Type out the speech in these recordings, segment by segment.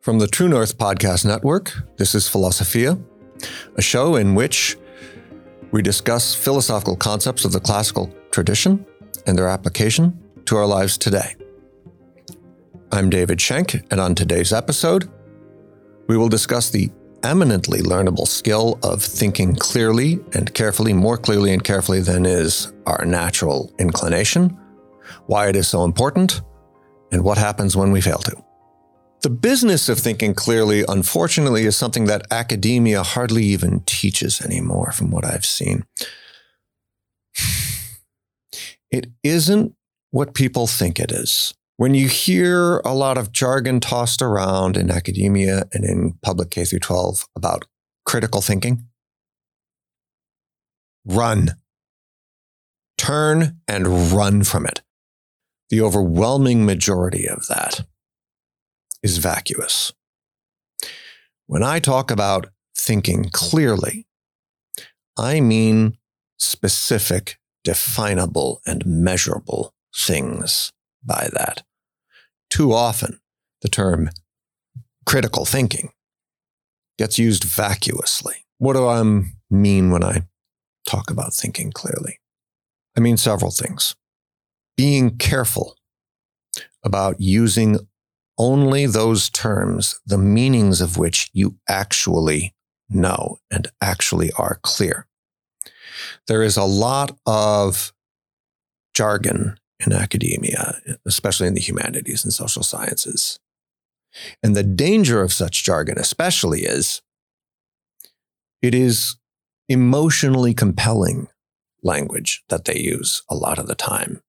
From the True North Podcast Network, this is Philosophia, a show in which we discuss philosophical concepts of the classical tradition and their application to our lives today. I'm David Schenk, and on today's episode, we will discuss the eminently learnable skill of thinking clearly and carefully, more clearly and carefully than is our natural inclination, why it is so important, and what happens when we fail to. The business of thinking clearly, unfortunately, is something that academia hardly even teaches anymore, from what I've seen. It isn't what people think it is. When you hear a lot of jargon tossed around in academia and in public K through 12 about critical thinking, run. Turn and run from it. The overwhelming majority of that is vacuous. When I talk about thinking clearly, I mean specific, definable, and measurable things by that. Too often, the term critical thinking gets used vacuously. What do I mean when I talk about thinking clearly? I mean several things. Being careful about using only those terms, the meanings of which you actually know and actually are clear. There is a lot of jargon in academia, especially in the humanities and social sciences. And the danger of such jargon, especially, is it is emotionally compelling language that they use a lot of the time.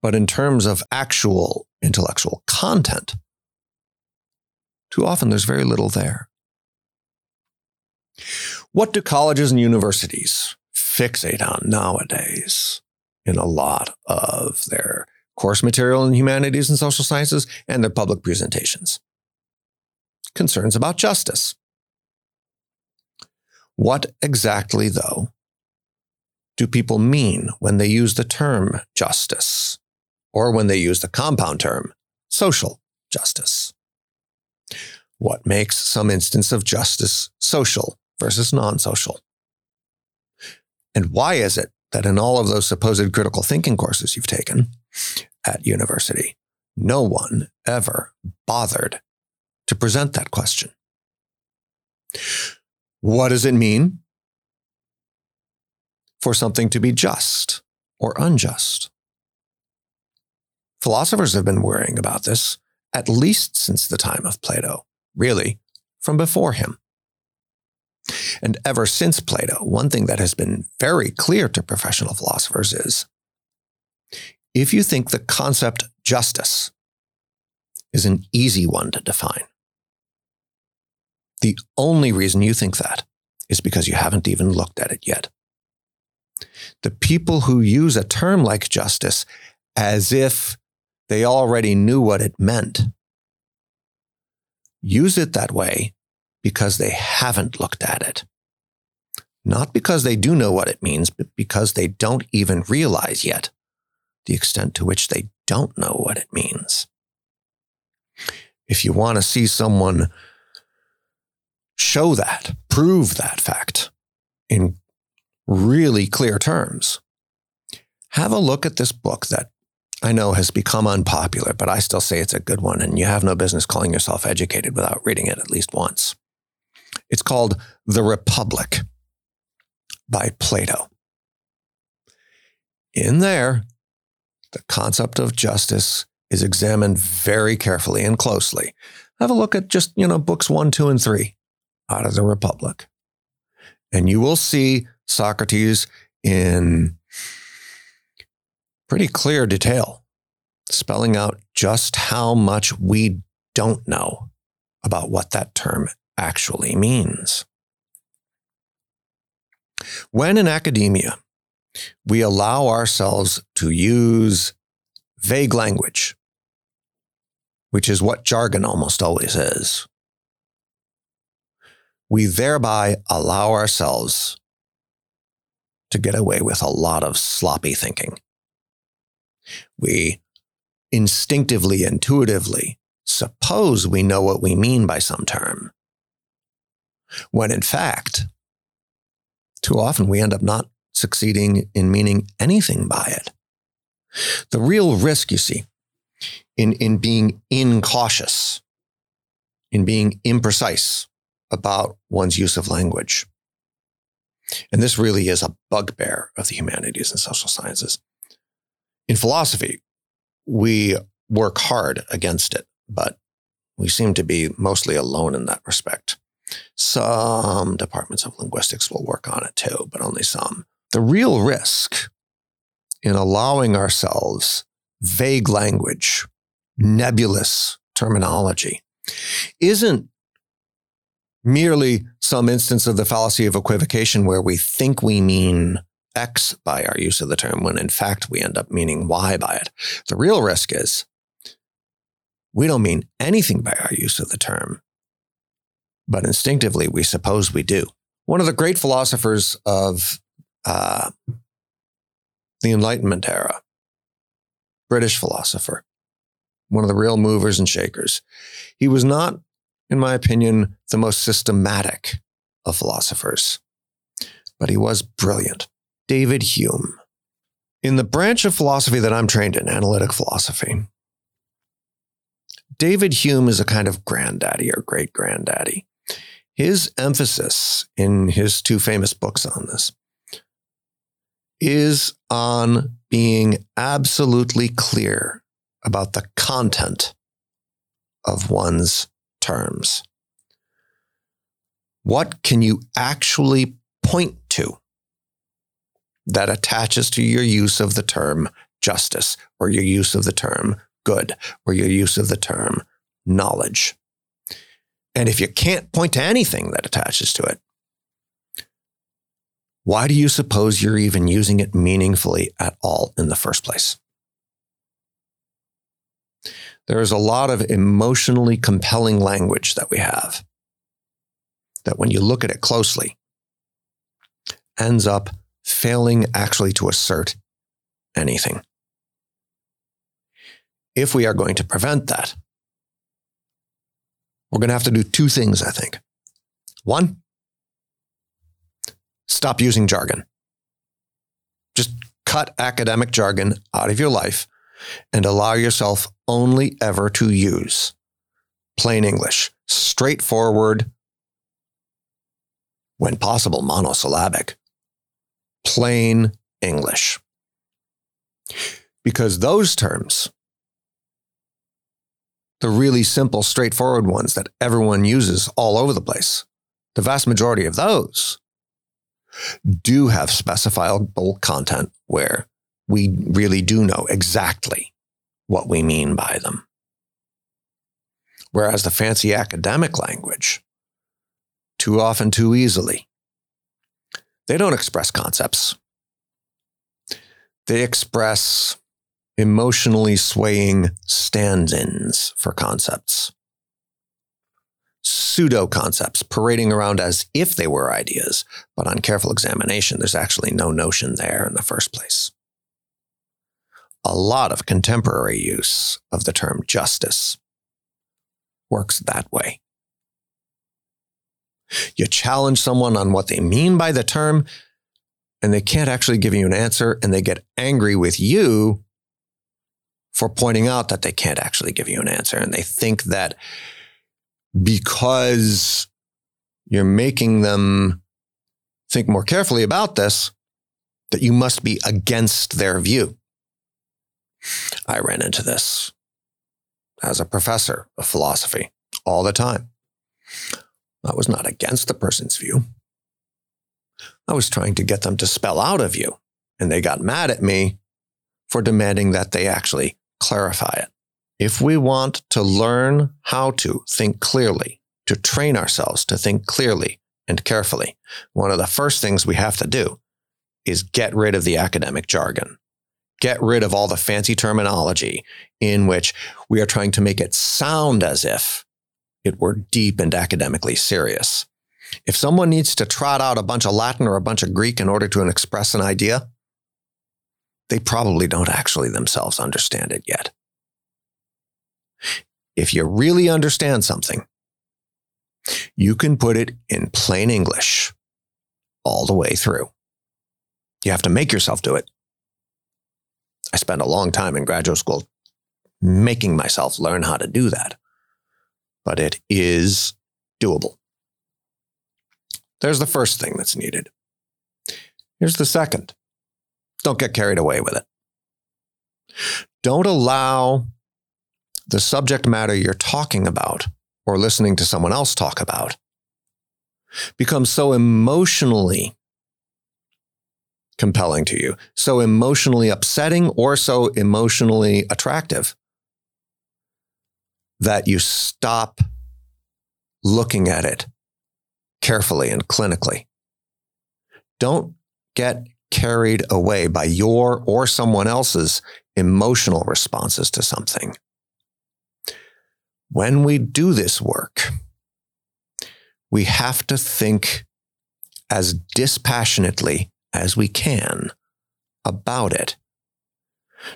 But in terms of actual intellectual content, too often there's very little there. What do colleges and universities fixate on nowadays in a lot of their course material in humanities and social sciences and their public presentations? Concerns about justice. What exactly, though, do people mean when they use the term justice? Or when they use the compound term, social justice. What makes some instance of justice social versus non social? And why is it that in all of those supposed critical thinking courses you've taken at university, no one ever bothered to present that question? What does it mean for something to be just or unjust? Philosophers have been worrying about this at least since the time of Plato, really, from before him. And ever since Plato, one thing that has been very clear to professional philosophers is if you think the concept justice is an easy one to define, the only reason you think that is because you haven't even looked at it yet. The people who use a term like justice as if they already knew what it meant. Use it that way because they haven't looked at it. Not because they do know what it means, but because they don't even realize yet the extent to which they don't know what it means. If you want to see someone show that, prove that fact in really clear terms, have a look at this book that I know has become unpopular, but I still say it's a good one, and you have no business calling yourself educated without reading it at least once. It's called The Republic by Plato. In there, the concept of justice is examined very carefully and closely. Have a look at just, you know, books one, two, and three out of the Republic. And you will see Socrates in pretty clear detail, spelling out just how much we don't know about what that term actually means. When in academia, we allow ourselves to use vague language, which is what jargon almost always is, we thereby allow ourselves to get away with a lot of sloppy thinking we instinctively, intuitively suppose we know what we mean by some term, when in fact, too often we end up not succeeding in meaning anything by it. The real risk, you see, in, in being incautious, in being imprecise about one's use of language. And this really is a bugbear of the humanities and social sciences. In philosophy, we work hard against it, but we seem to be mostly alone in that respect. Some departments of linguistics will work on it too, but only some. The real risk in allowing ourselves vague language, nebulous terminology, isn't merely some instance of the fallacy of equivocation where we think we mean X by our use of the term when in fact we end up meaning Y by it. The real risk is we don't mean anything by our use of the term, but instinctively we suppose we do. One of the great philosophers of uh, the Enlightenment era, British philosopher, one of the real movers and shakers. He was not, in my opinion, the most systematic of philosophers, but he was brilliant. David Hume. In the branch of philosophy that I'm trained in, analytic philosophy, David Hume is a kind of granddaddy or great granddaddy. His emphasis in his two famous books on this is on being absolutely clear about the content of one's terms. What can you actually point to that attaches to your use of the term justice or your use of the term good or your use of the term knowledge? And if you can't point to anything that attaches to it, why do you suppose you're even using it meaningfully at all in the first place? There is a lot of emotionally compelling language that we have that, when you look at it closely, ends up failing actually to assert anything. If we are going to prevent that, we're going to have to do two things, I think. One, stop using jargon. Just cut academic jargon out of your life and allow yourself only ever to use plain English, straightforward, when possible, monosyllabic, plain English. Because those terms, the really simple, straightforward ones that everyone uses all over the place, the vast majority of those do have specifiable content where we really do know exactly what we mean by them. Whereas the fancy academic language, too often, too easily, they don't express concepts. They express emotionally swaying stand ins for concepts pseudo concepts parading around as if they were ideas, but on careful examination, there's actually no notion there in the first place. A lot of contemporary use of the term justice works that way. You challenge someone on what they mean by the term, and they can't actually give you an answer, and they get angry with you for pointing out that they can't actually give you an answer. And they think that because you're making them think more carefully about this, that you must be against their view. I ran into this as a professor of philosophy all the time. I was not against the person's view. I was trying to get them to spell out a view, and they got mad at me for demanding that they actually clarify it. If we want to learn how to think clearly, to train ourselves to think clearly and carefully, one of the first things we have to do is get rid of the academic jargon. Get rid of all the fancy terminology in which we are trying to make it sound as if it were deep and academically serious. If someone needs to trot out a bunch of Latin or a bunch of Greek in order to express an idea, they probably don't actually themselves understand it yet. if you really understand something, you can put it in plain English all the way through. You have to make yourself do it. I spent a long time in graduate school making myself learn how to do that, but it is doable. There's the first thing that's needed. Here's the second don't get carried away with it. Don't allow the subject matter you're talking about or listening to someone else talk about become so emotionally compelling to you, so emotionally upsetting or so emotionally attractive that you stop looking at it carefully and clinically. Don't get carried away by your or someone else's emotional responses to something. When we do this work, we have to think as dispassionately as we can about it.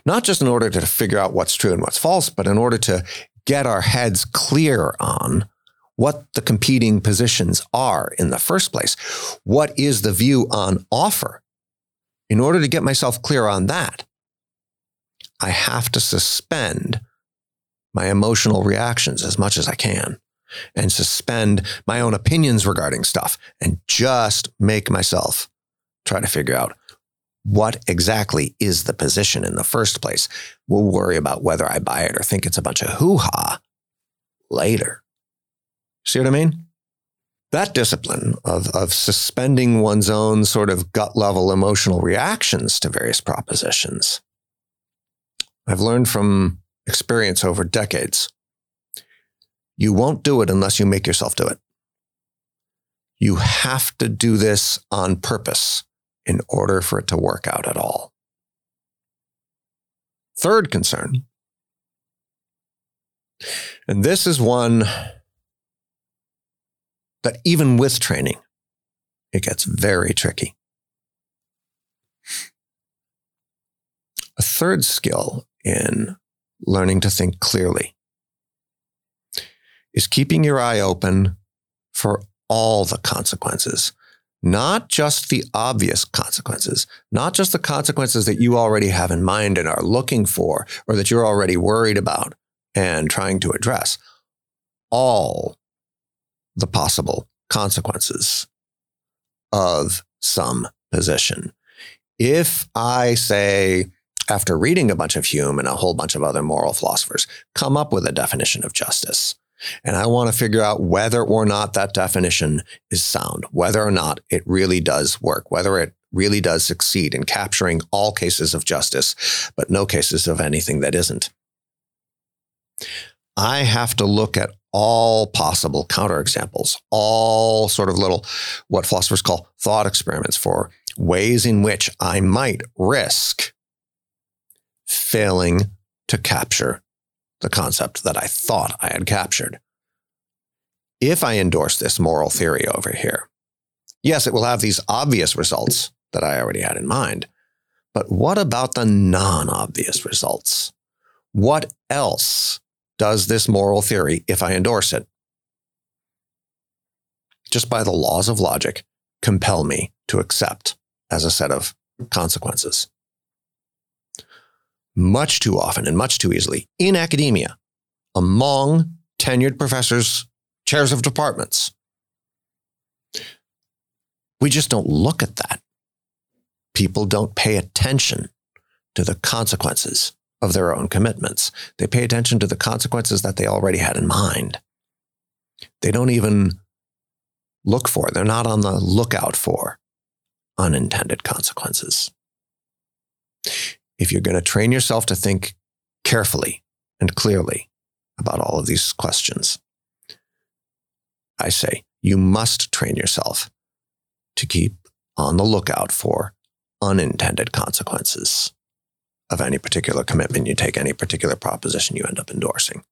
Not just in order to figure out what's true and what's false, but in order to get our heads clear on what the competing positions are in the first place. What is the view on offer? In order to get myself clear on that, I have to suspend my emotional reactions as much as I can and suspend my own opinions regarding stuff and just make myself try to figure out what exactly is the position in the first place. We'll worry about whether I buy it or think it's a bunch of hoo ha later. See what I mean? That discipline of, of suspending one's own sort of gut level emotional reactions to various propositions, I've learned from experience over decades. You won't do it unless you make yourself do it. You have to do this on purpose in order for it to work out at all. Third concern, and this is one that even with training, it gets very tricky. A third skill in learning to think clearly is keeping your eye open for all the consequences, not just the obvious consequences, not just the consequences that you already have in mind and are looking for or that you're already worried about and trying to address, all the possible consequences of some position. If I say, after reading a bunch of Hume and a whole bunch of other moral philosophers, come up with a definition of justice. And I want to figure out whether or not that definition is sound, whether or not it really does work, whether it really does succeed in capturing all cases of justice, but no cases of anything that isn't. I have to look at all possible counterexamples, all sort of little, what philosophers call thought experiments for ways in which I might risk failing to capture the concept that I thought I had captured. If I endorse this moral theory over here, yes, it will have these obvious results that I already had in mind. But what about the non obvious results? What else does this moral theory if I endorse it? Just by the laws of logic, compel me to accept as a set of consequences. Much too often and much too easily in academia, among tenured professors, chairs of departments, we just don't look at that. People don't pay attention to the consequences of their own commitments. They pay attention to the consequences that they already had in mind. They don't even look for, they're not on the lookout for unintended consequences. If you're going to train yourself to think carefully and clearly about all of these questions, I say you must train yourself to keep on the lookout for unintended consequences of any particular commitment you take, any particular proposition you end up endorsing.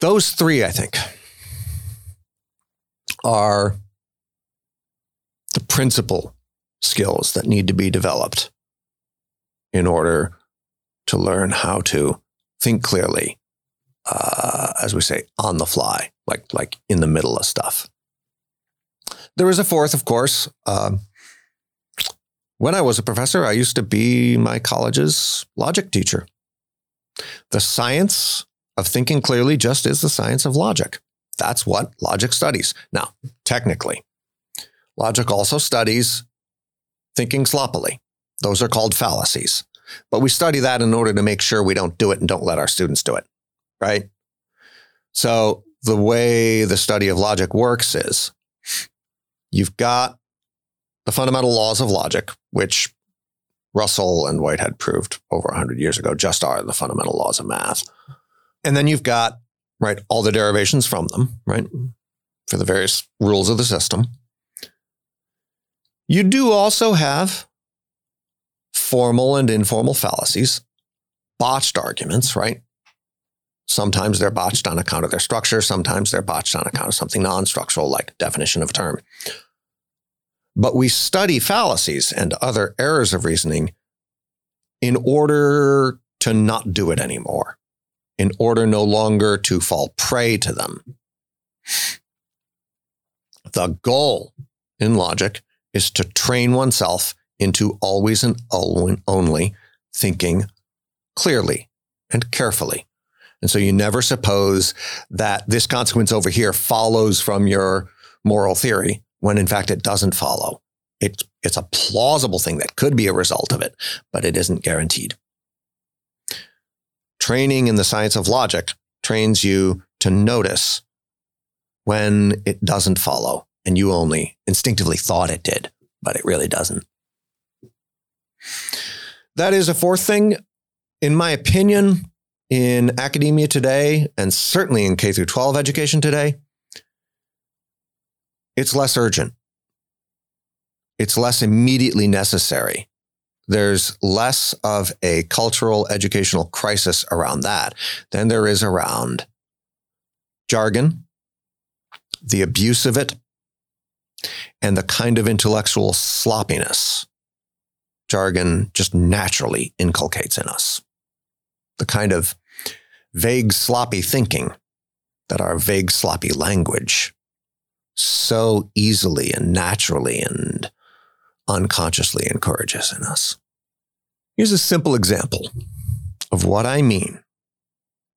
Those three, I think, are the principal skills that need to be developed in order to learn how to think clearly, uh, as we say, on the fly, like like in the middle of stuff. There is a fourth, of course. Um, when I was a professor, I used to be my college's logic teacher. The science of thinking clearly just is the science of logic. That's what logic studies. Now, technically, logic also studies thinking sloppily. Those are called fallacies. But we study that in order to make sure we don't do it and don't let our students do it, right? So the way the study of logic works is you've got the fundamental laws of logic, which Russell and Whitehead proved over 100 years ago just are the fundamental laws of math. And then you've got, right, all the derivations from them, right, for the various rules of the system. You do also have formal and informal fallacies, botched arguments, right? Sometimes they're botched on account of their structure. Sometimes they're botched on account of something non structural, like definition of term. But we study fallacies and other errors of reasoning in order to not do it anymore, in order no longer to fall prey to them. The goal in logic is to train oneself into always and only thinking clearly and carefully. And so you never suppose that this consequence over here follows from your moral theory when in fact it doesn't follow. It's, it's a plausible thing that could be a result of it, but it isn't guaranteed. Training in the science of logic trains you to notice when it doesn't follow and you only instinctively thought it did, but it really doesn't. That is a fourth thing. In my opinion, in academia today, and certainly in K through 12 education today, it's less urgent. It's less immediately necessary. There's less of a cultural educational crisis around that than there is around jargon, the abuse of it, and the kind of intellectual sloppiness jargon just naturally inculcates in us. The kind of vague, sloppy thinking that our vague, sloppy language so easily and naturally and unconsciously encourages in us. Here's a simple example of what I mean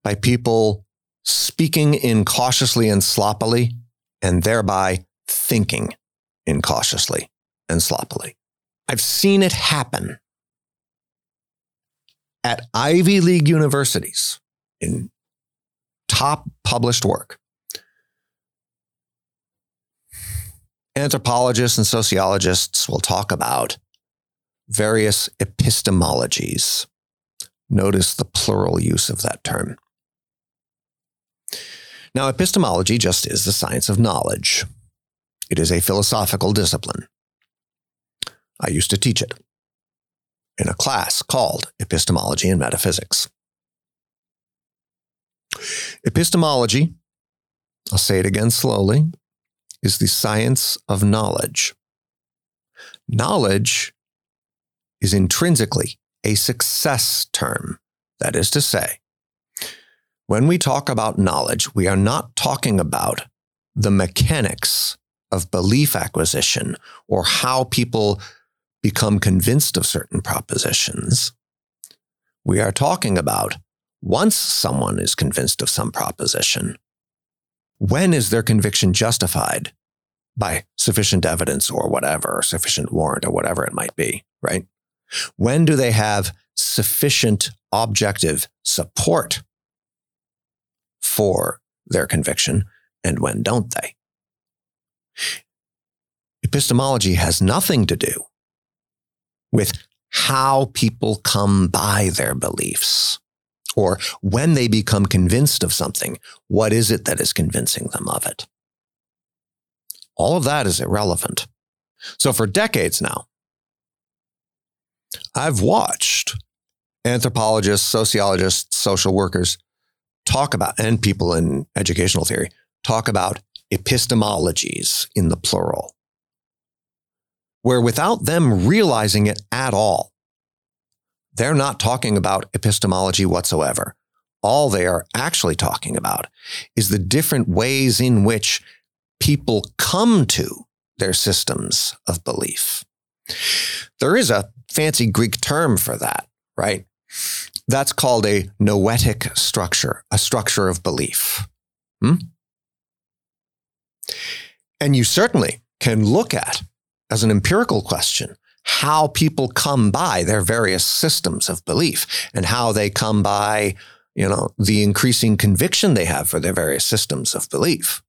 by people speaking incautiously and sloppily and thereby thinking incautiously and sloppily. I've seen it happen at Ivy League universities in top published work. Anthropologists and sociologists will talk about various epistemologies. Notice the plural use of that term. Now, epistemology just is the science of knowledge. It is a philosophical discipline. I used to teach it in a class called Epistemology and Metaphysics. Epistemology, I'll say it again slowly, is the science of knowledge. Knowledge is intrinsically a success term. That is to say, when we talk about knowledge, we are not talking about the mechanics of belief acquisition or how people become convinced of certain propositions. We are talking about once someone is convinced of some proposition, when is their conviction justified by sufficient evidence or whatever, or sufficient warrant or whatever it might be, right? When do they have sufficient objective support for their conviction and when don't they? Epistemology has nothing to do with how people come by their beliefs or when they become convinced of something, what is it that is convincing them of it? All of that is irrelevant. So for decades now, I've watched anthropologists, sociologists, social workers talk about, and people in educational theory talk about epistemologies in the plural where without them realizing it at all, they're not talking about epistemology whatsoever. all they are actually talking about is the different ways in which people come to their systems of belief. There is a fancy Greek term for that, right? That's called a noetic structure, a structure of belief. Hmm? And you certainly can look at, as an empirical question, how people come by their various systems of belief and how they come by, you know, the increasing conviction they have for their various systems of belief.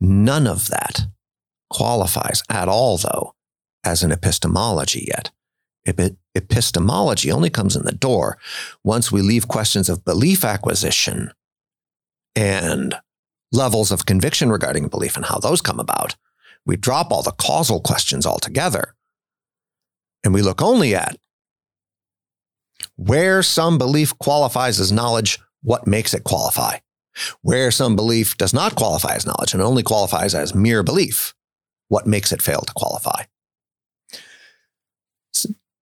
None of that qualifies at all, though, as an epistemology yet. Epistemology only comes in the door once we leave questions of belief acquisition and levels of conviction regarding belief and how those come about. We drop all the causal questions altogether and we look only at where some belief qualifies as knowledge, what makes it qualify? Where some belief does not qualify as knowledge and only qualifies as mere belief, what makes it fail to qualify?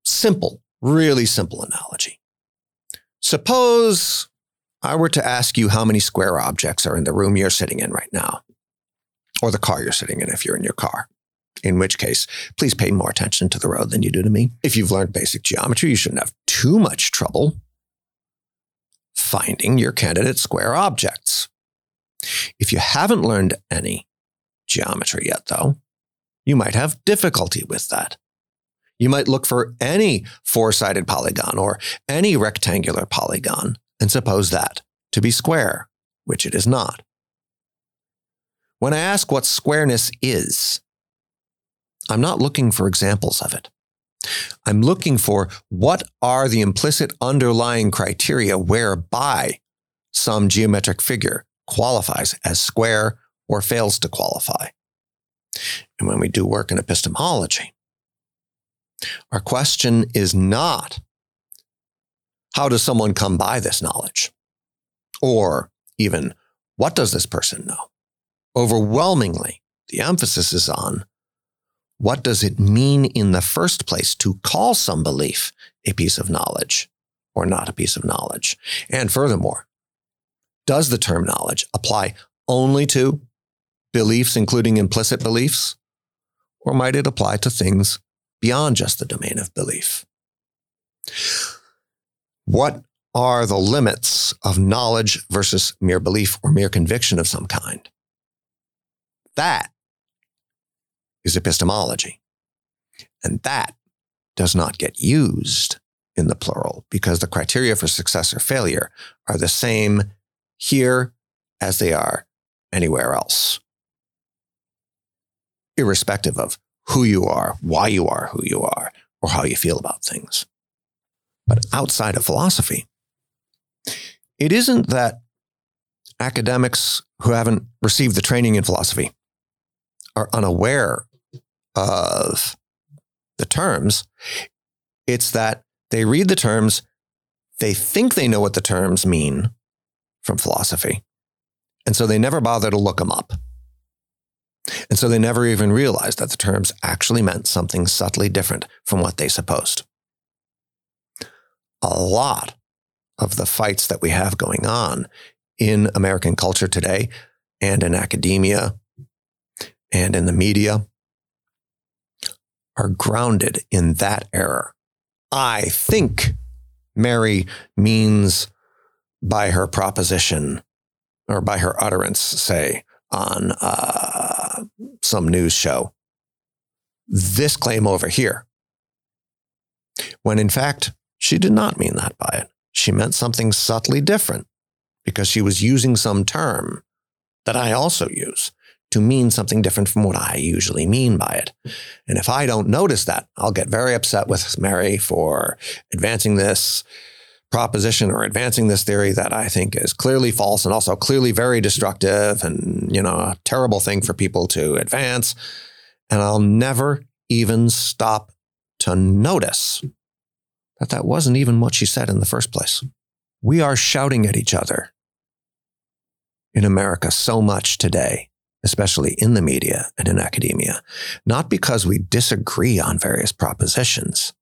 Simple, really simple analogy. Suppose I were to ask you how many square objects are in the room you're sitting in right now, or the car you're sitting in if you're in your car in which case, please pay more attention to the road than you do to me. If you've learned basic geometry, you shouldn't have too much trouble finding your candidate square objects. If you haven't learned any geometry yet, though, you might have difficulty with that. You might look for any four sided polygon or any rectangular polygon and suppose that to be square, which it is not. When I ask what squareness is, I'm not looking for examples of it. I'm looking for what are the implicit underlying criteria whereby some geometric figure qualifies as square or fails to qualify. And when we do work in epistemology, our question is not how does someone come by this knowledge? Or even what does this person know? Overwhelmingly, the emphasis is on what does it mean in the first place to call some belief a piece of knowledge or not a piece of knowledge? And furthermore, does the term knowledge apply only to beliefs, including implicit beliefs? Or might it apply to things beyond just the domain of belief? What are the limits of knowledge versus mere belief or mere conviction of some kind? That is epistemology. And that does not get used in the plural because the criteria for success or failure are the same here as they are anywhere else, irrespective of who you are, why you are who you are, or how you feel about things. But outside of philosophy, it isn't that academics who haven't received the training in philosophy are unaware of the terms. It's that they read the terms, they think they know what the terms mean from philosophy. And so they never bother to look them up. And so they never even realized that the terms actually meant something subtly different from what they supposed. A lot of the fights that we have going on in American culture today and in academia and in the media are grounded in that error. I think Mary means by her proposition or by her utterance, say, on uh, some news show, this claim over here. When in fact, she did not mean that by it. She meant something subtly different because she was using some term that I also use to mean something different from what I usually mean by it. And if I don't notice that, I'll get very upset with Mary for advancing this proposition or advancing this theory that I think is clearly false and also clearly very destructive and, you know, a terrible thing for people to advance. And I'll never even stop to notice that that wasn't even what she said in the first place. We are shouting at each other in America so much today especially in the media and in academia, not because we disagree on various propositions,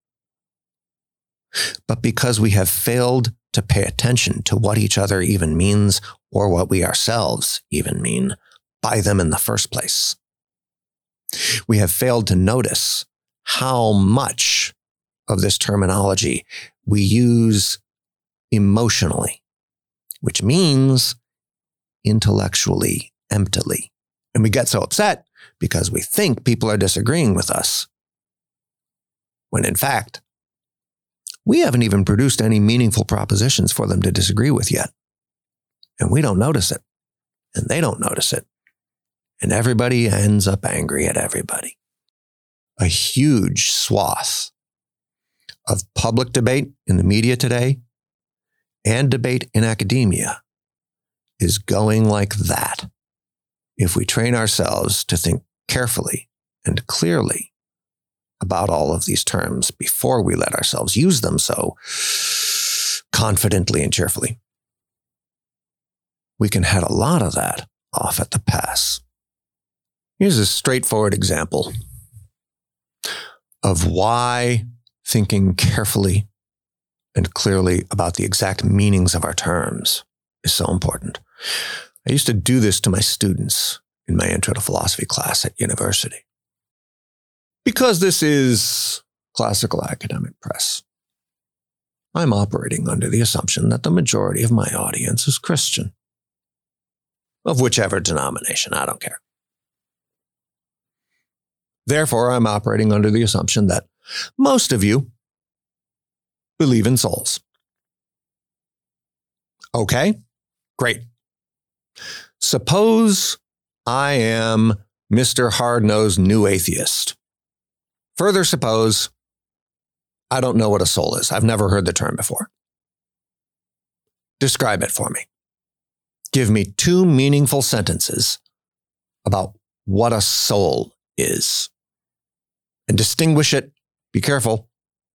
but because we have failed to pay attention to what each other even means or what we ourselves even mean by them in the first place. We have failed to notice how much of this terminology we use emotionally, which means intellectually emptily. And we get so upset because we think people are disagreeing with us, when in fact, we haven't even produced any meaningful propositions for them to disagree with yet. And we don't notice it, and they don't notice it. And everybody ends up angry at everybody. A huge swath of public debate in the media today and debate in academia is going like that. If we train ourselves to think carefully and clearly about all of these terms before we let ourselves use them so confidently and cheerfully, we can head a lot of that off at the pass. Here's a straightforward example of why thinking carefully and clearly about the exact meanings of our terms is so important. I used to do this to my students in my intro to philosophy class at university. Because this is classical academic press, I'm operating under the assumption that the majority of my audience is Christian. Of whichever denomination, I don't care. Therefore, I'm operating under the assumption that most of you believe in souls. Okay, great. Suppose I am Mr. Hard Nosed New Atheist. Further, suppose I don't know what a soul is. I've never heard the term before. Describe it for me. Give me two meaningful sentences about what a soul is and distinguish it. Be careful.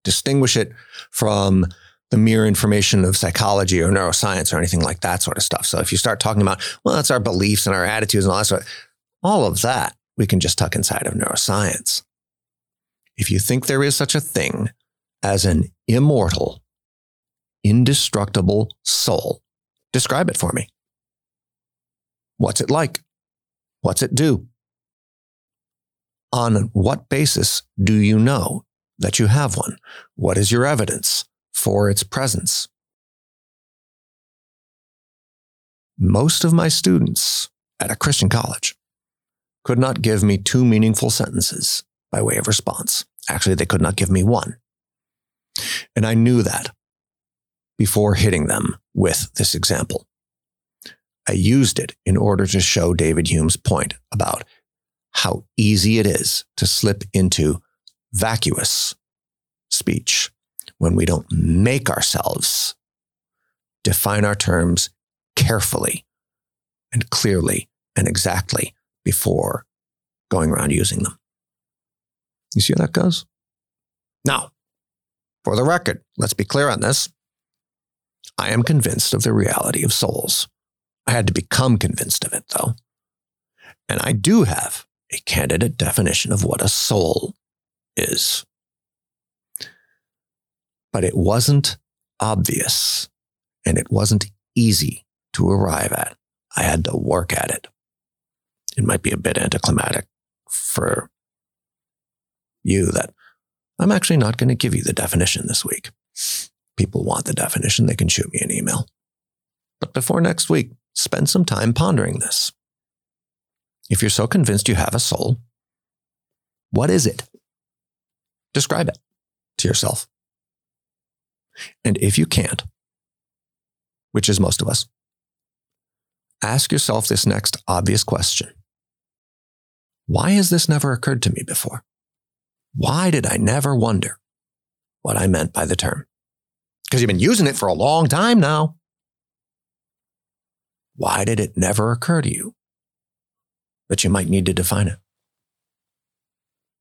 Distinguish it from the mere information of psychology or neuroscience or anything like that sort of stuff. So if you start talking about, well, that's our beliefs and our attitudes and all that sort of, all of that we can just tuck inside of neuroscience. If you think there is such a thing as an immortal, indestructible soul, describe it for me. What's it like? What's it do? On what basis do you know that you have one? What is your evidence? for its presence. Most of my students at a Christian college could not give me two meaningful sentences by way of response. Actually, they could not give me one. And I knew that before hitting them with this example. I used it in order to show David Hume's point about how easy it is to slip into vacuous speech when we don't make ourselves define our terms carefully and clearly and exactly before going around using them. You see how that goes? Now, for the record, let's be clear on this. I am convinced of the reality of souls. I had to become convinced of it, though. And I do have a candidate definition of what a soul is but it wasn't obvious and it wasn't easy to arrive at. I had to work at it. It might be a bit anticlimactic for you that I'm actually not going to give you the definition this week. People want the definition, they can shoot me an email. But before next week, spend some time pondering this. If you're so convinced you have a soul, what is it? Describe it to yourself. And if you can't, which is most of us, ask yourself this next obvious question Why has this never occurred to me before? Why did I never wonder what I meant by the term? Because you've been using it for a long time now. Why did it never occur to you that you might need to define it?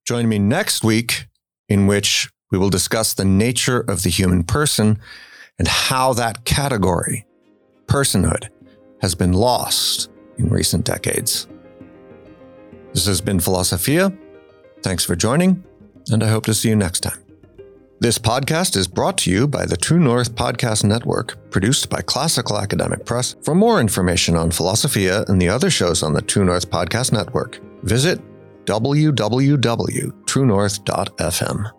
Join me next week, in which we will discuss the nature of the human person and how that category, personhood, has been lost in recent decades. This has been Philosophia. Thanks for joining, and I hope to see you next time. This podcast is brought to you by the True North Podcast Network, produced by Classical Academic Press. For more information on Philosophia and the other shows on the True North Podcast Network, visit www.truenorth.fm.